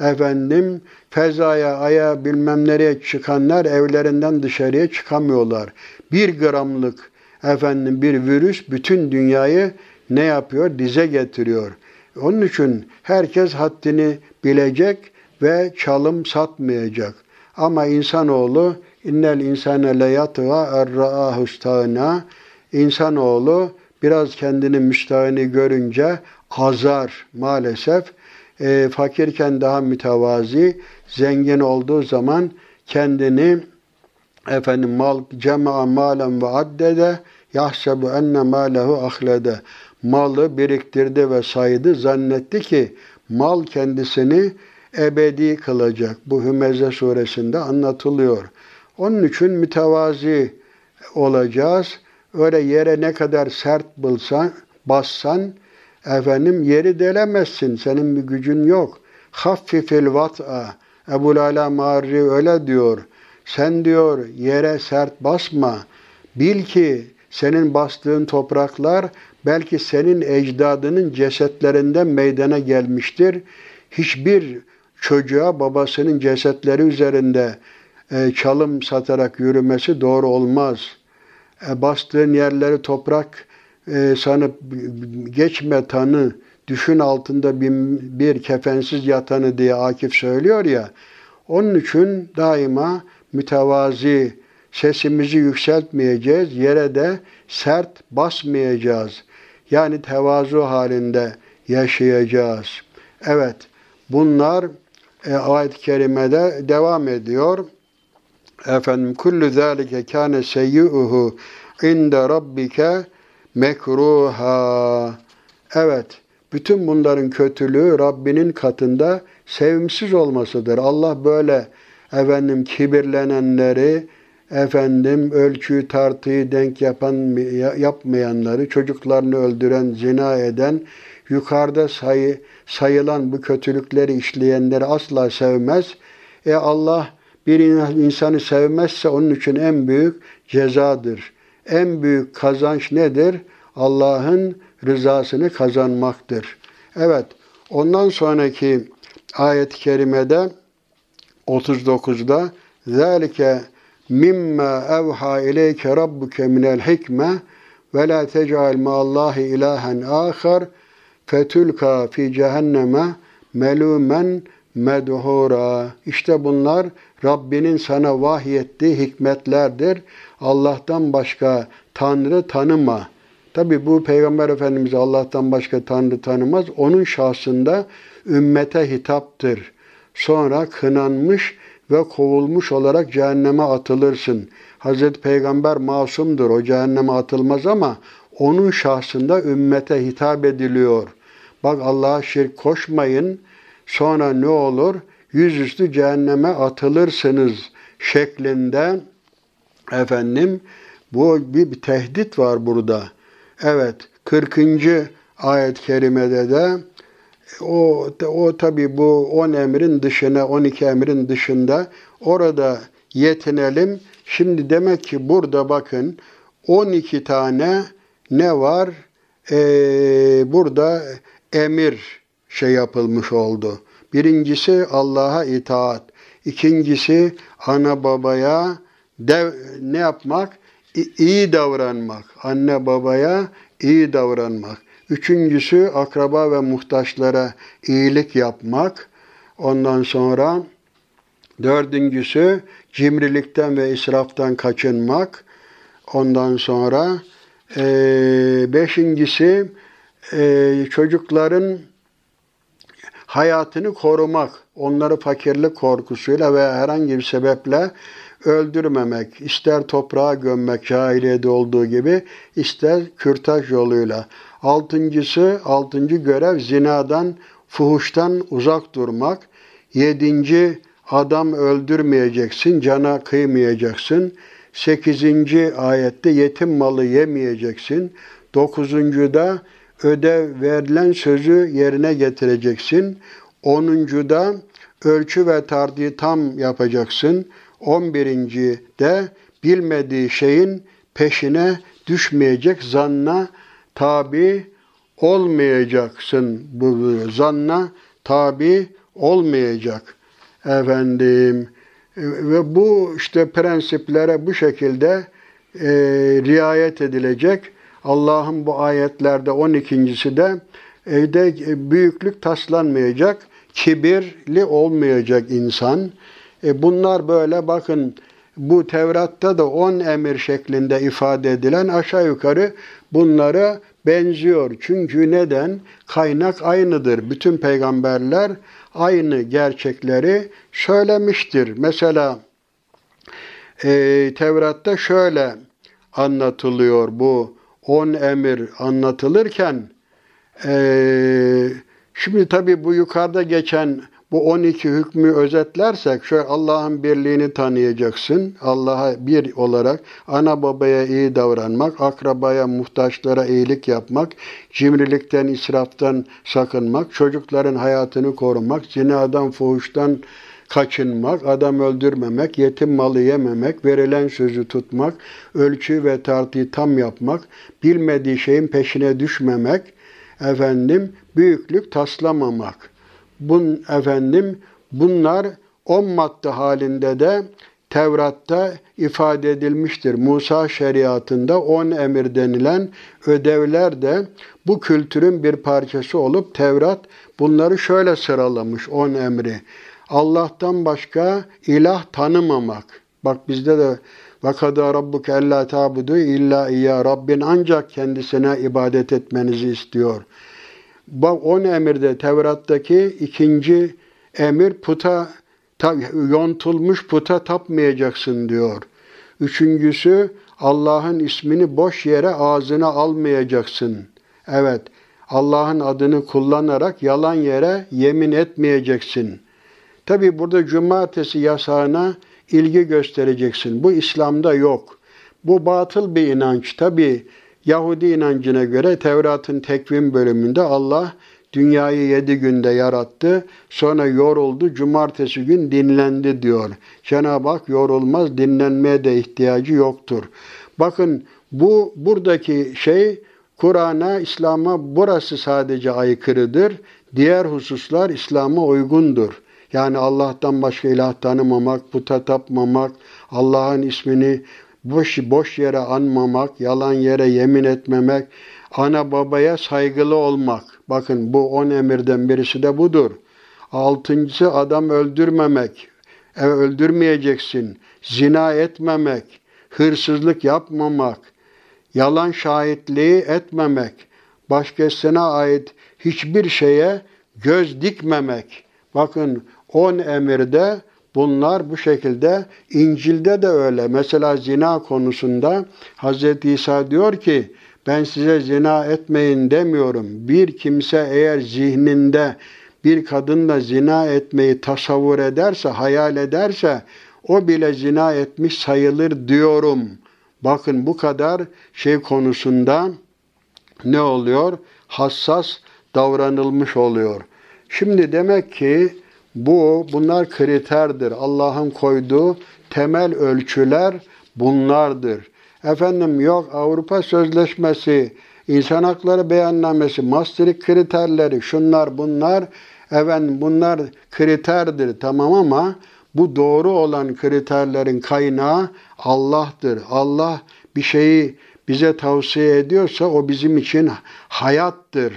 efendim fezaya, aya bilmem nereye çıkanlar evlerinden dışarıya çıkamıyorlar. Bir gramlık efendim bir virüs bütün dünyayı ne yapıyor? Dize getiriyor. Onun için herkes haddini bilecek ve çalım satmayacak. Ama insanoğlu innel insane le yatva erra'ahu İnsanoğlu biraz kendini müstahini görünce azar maalesef. E, fakirken daha mütevazi, zengin olduğu zaman kendini efendim mal cema malen ve addede yahsebu enne malehu ahlede malı biriktirdi ve saydı zannetti ki mal kendisini ebedi kılacak. Bu Hümeze suresinde anlatılıyor. Onun için mütevazi olacağız. Öyle yere ne kadar sert bulsan, bassan efendim yeri delemezsin. Senin bir gücün yok. Haffifil vat'a. Ebu Ala Marri öyle diyor. Sen diyor yere sert basma. Bil ki senin bastığın topraklar belki senin ecdadının cesetlerinden meydana gelmiştir. Hiçbir çocuğa babasının cesetleri üzerinde e, çalım satarak yürümesi doğru olmaz. E, bastığın yerleri toprak e, sanıp geçme tanı, düşün altında bir, bir kefensiz yatanı diye Akif söylüyor ya. Onun için daima mütevazi, sesimizi yükseltmeyeceğiz, yere de sert basmayacağız. Yani tevazu halinde yaşayacağız. Evet, bunlar e, ayet-i kerimede devam ediyor. Efendim kullu zalike kana seyyi'uhu inde rabbike mekruha. Evet, bütün bunların kötülüğü Rabbinin katında sevimsiz olmasıdır. Allah böyle efendim kibirlenenleri, efendim ölçüyü tartıyı denk yapan yapmayanları, çocuklarını öldüren, zina eden, yukarıda sayı, sayılan bu kötülükleri işleyenleri asla sevmez. E Allah bir insanı sevmezse onun için en büyük cezadır. En büyük kazanç nedir? Allah'ın rızasını kazanmaktır. Evet, ondan sonraki ayet-i kerimede 39'da ذَٰلِكَ mimma evha ileyke rabbuke minel hikme ve la tec'al ma'allahi ilahen ahar fetülka fi cehenneme melumen medhura. İşte bunlar Rabbinin sana vahyettiği hikmetlerdir. Allah'tan başka Tanrı tanıma. Tabi bu Peygamber Efendimiz Allah'tan başka Tanrı tanımaz. Onun şahsında ümmete hitaptır. Sonra kınanmış ve kovulmuş olarak cehenneme atılırsın. Hazreti Peygamber masumdur. O cehenneme atılmaz ama onun şahsında ümmete hitap ediliyor. Bak Allah'a şirk koşmayın. Sonra ne olur? Yüzüstü cehenneme atılırsınız şeklinde efendim bu bir, tehdit var burada. Evet 40. ayet-i kerimede de o, o tabi bu 10 emrin dışına, 12 emrin dışında orada yetinelim. Şimdi demek ki burada bakın 12 tane ne var? Ee, burada emir şey yapılmış oldu. Birincisi Allah'a itaat. İkincisi ana babaya dev, ne yapmak? İyi davranmak. Anne babaya iyi davranmak. Üçüncüsü akraba ve muhtaçlara iyilik yapmak. Ondan sonra dördüncüsü cimrilikten ve israftan kaçınmak. Ondan sonra e, beşincisi e, çocukların hayatını korumak. Onları fakirlik korkusuyla ve herhangi bir sebeple öldürmemek, ister toprağa gömmek cahiliyede olduğu gibi, ister kürtaj yoluyla. Altıncısı, altıncı görev zinadan, fuhuştan uzak durmak. Yedinci, adam öldürmeyeceksin, cana kıymayacaksın. Sekizinci ayette yetim malı yemeyeceksin. Dokuzuncuda ödev verilen sözü yerine getireceksin. Onuncuda ölçü ve tardiyi tam yapacaksın. On birinci de bilmediği şeyin peşine düşmeyecek zanna tabi olmayacaksın bu zanna tabi olmayacak efendim ve bu işte prensiplere bu şekilde e, riayet edilecek. Allah'ın bu ayetlerde 12.si de evde büyüklük taslanmayacak, kibirli olmayacak insan. E, bunlar böyle bakın bu Tevrat'ta da on emir şeklinde ifade edilen aşağı yukarı bunlara benziyor. Çünkü neden? Kaynak aynıdır. Bütün peygamberler aynı gerçekleri söylemiştir. Mesela e, Tevrat'ta şöyle anlatılıyor bu on emir anlatılırken e, şimdi tabi bu yukarıda geçen bu 12 hükmü özetlersek şöyle Allah'ın birliğini tanıyacaksın. Allah'a bir olarak ana babaya iyi davranmak, akrabaya, muhtaçlara iyilik yapmak, cimrilikten, israftan sakınmak, çocukların hayatını korumak, zinadan, fuhuştan kaçınmak, adam öldürmemek, yetim malı yememek, verilen sözü tutmak, ölçü ve tartıyı tam yapmak, bilmediği şeyin peşine düşmemek, efendim büyüklük taslamamak.'' Bun efendim bunlar on madde halinde de Tevrat'ta ifade edilmiştir. Musa şeriatında on emir denilen ödevler de bu kültürün bir parçası olup Tevrat bunları şöyle sıralamış on emri. Allah'tan başka ilah tanımamak. Bak bizde de vakada rabbuke ella tabudu illa iyya Rabbin ancak kendisine ibadet etmenizi istiyor. Bak on emirde Tevrat'taki ikinci emir puta yontulmuş puta tapmayacaksın diyor. Üçüncüsü Allah'ın ismini boş yere ağzına almayacaksın. Evet, Allah'ın adını kullanarak yalan yere yemin etmeyeceksin. Tabi burada cumartesi yasağına ilgi göstereceksin. Bu İslam'da yok. Bu batıl bir inanç. Tabi Yahudi inancına göre Tevrat'ın tekvim bölümünde Allah dünyayı yedi günde yarattı. Sonra yoruldu. Cumartesi gün dinlendi diyor. Cenab-ı Hak yorulmaz. Dinlenmeye de ihtiyacı yoktur. Bakın bu buradaki şey Kur'an'a, İslam'a burası sadece aykırıdır. Diğer hususlar İslam'a uygundur. Yani Allah'tan başka ilah tanımamak, puta tapmamak, Allah'ın ismini boş, boş yere anmamak, yalan yere yemin etmemek, ana babaya saygılı olmak. Bakın bu on emirden birisi de budur. Altıncısı adam öldürmemek. E, öldürmeyeceksin. Zina etmemek. Hırsızlık yapmamak. Yalan şahitliği etmemek. Başkasına ait hiçbir şeye göz dikmemek. Bakın on emirde Bunlar bu şekilde İncil'de de öyle. Mesela zina konusunda Hz. İsa diyor ki ben size zina etmeyin demiyorum. Bir kimse eğer zihninde bir kadınla zina etmeyi tasavvur ederse, hayal ederse o bile zina etmiş sayılır diyorum. Bakın bu kadar şey konusunda ne oluyor? Hassas davranılmış oluyor. Şimdi demek ki bu, bunlar kriterdir. Allah'ın koyduğu temel ölçüler bunlardır. Efendim yok Avrupa Sözleşmesi, İnsan Hakları Beyannamesi, Maastricht kriterleri, şunlar bunlar, efendim bunlar kriterdir tamam ama bu doğru olan kriterlerin kaynağı Allah'tır. Allah bir şeyi bize tavsiye ediyorsa o bizim için hayattır,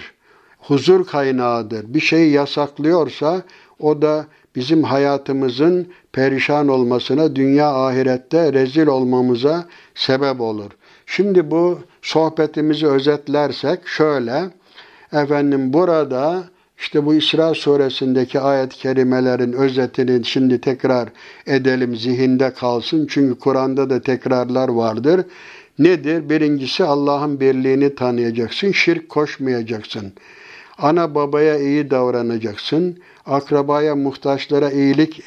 huzur kaynağıdır. Bir şeyi yasaklıyorsa o da bizim hayatımızın perişan olmasına, dünya ahirette rezil olmamıza sebep olur. Şimdi bu sohbetimizi özetlersek şöyle, efendim burada işte bu İsra suresindeki ayet-i kerimelerin özetini şimdi tekrar edelim, zihinde kalsın. Çünkü Kur'an'da da tekrarlar vardır. Nedir? Birincisi Allah'ın birliğini tanıyacaksın, şirk koşmayacaksın. Ana babaya iyi davranacaksın. Akrabaya, muhtaçlara iyilik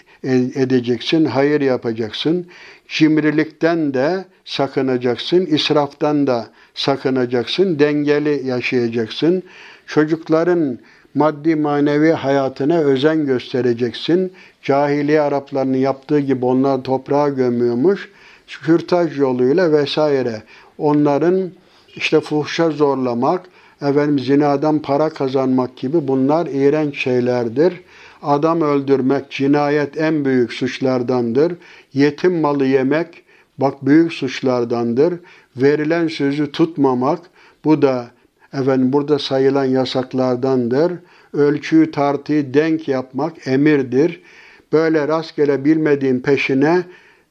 edeceksin, hayır yapacaksın. Cimrilikten de sakınacaksın, israftan da sakınacaksın, dengeli yaşayacaksın. Çocukların maddi manevi hayatına özen göstereceksin. Cahiliye Araplarının yaptığı gibi onlar toprağa gömüyormuş. kürtaj yoluyla vesaire onların işte fuhşa zorlamak, efendim zinadan para kazanmak gibi bunlar iğrenç şeylerdir. Adam öldürmek, cinayet en büyük suçlardandır. Yetim malı yemek, bak büyük suçlardandır. Verilen sözü tutmamak, bu da efendim burada sayılan yasaklardandır. Ölçüyü tartıyı denk yapmak emirdir. Böyle rastgele bilmediğin peşine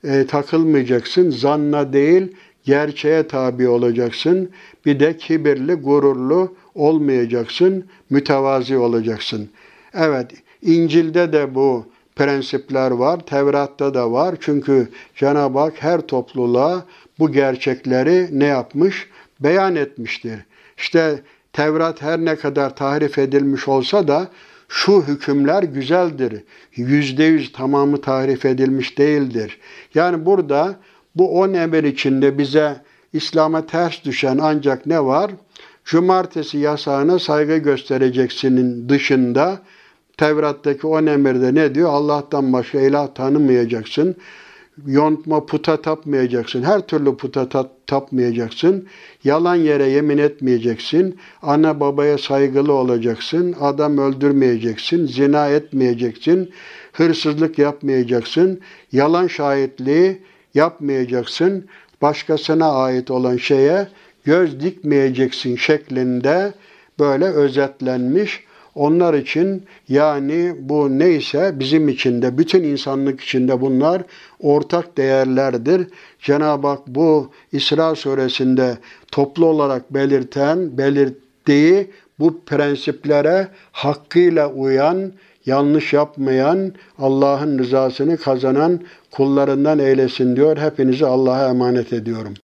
e, takılmayacaksın. Zanna değil, gerçeğe tabi olacaksın. Bir de kibirli, gururlu olmayacaksın. Mütevazi olacaksın. Evet, İncil'de de bu prensipler var, Tevrat'ta da var. Çünkü Cenab-ı Hak her topluluğa bu gerçekleri ne yapmış? Beyan etmiştir. İşte Tevrat her ne kadar tahrif edilmiş olsa da şu hükümler güzeldir. Yüzde yüz tamamı tahrif edilmiş değildir. Yani burada bu on emir içinde bize İslam'a ters düşen ancak ne var? Cumartesi yasağına saygı göstereceksinin dışında Tevrat'taki on emirde ne diyor? Allah'tan başka ilah tanımayacaksın. Yontma puta tapmayacaksın. Her türlü puta tapmayacaksın. Yalan yere yemin etmeyeceksin. Ana babaya saygılı olacaksın. Adam öldürmeyeceksin. Zina etmeyeceksin. Hırsızlık yapmayacaksın. Yalan şahitliği yapmayacaksın. Başkasına ait olan şeye göz dikmeyeceksin şeklinde böyle özetlenmiş. Onlar için yani bu neyse bizim için de bütün insanlık için de bunlar ortak değerlerdir. Cenab-ı Hak bu İsra suresinde toplu olarak belirten, belirttiği bu prensiplere hakkıyla uyan, yanlış yapmayan, Allah'ın rızasını kazanan kullarından eylesin diyor. Hepinizi Allah'a emanet ediyorum.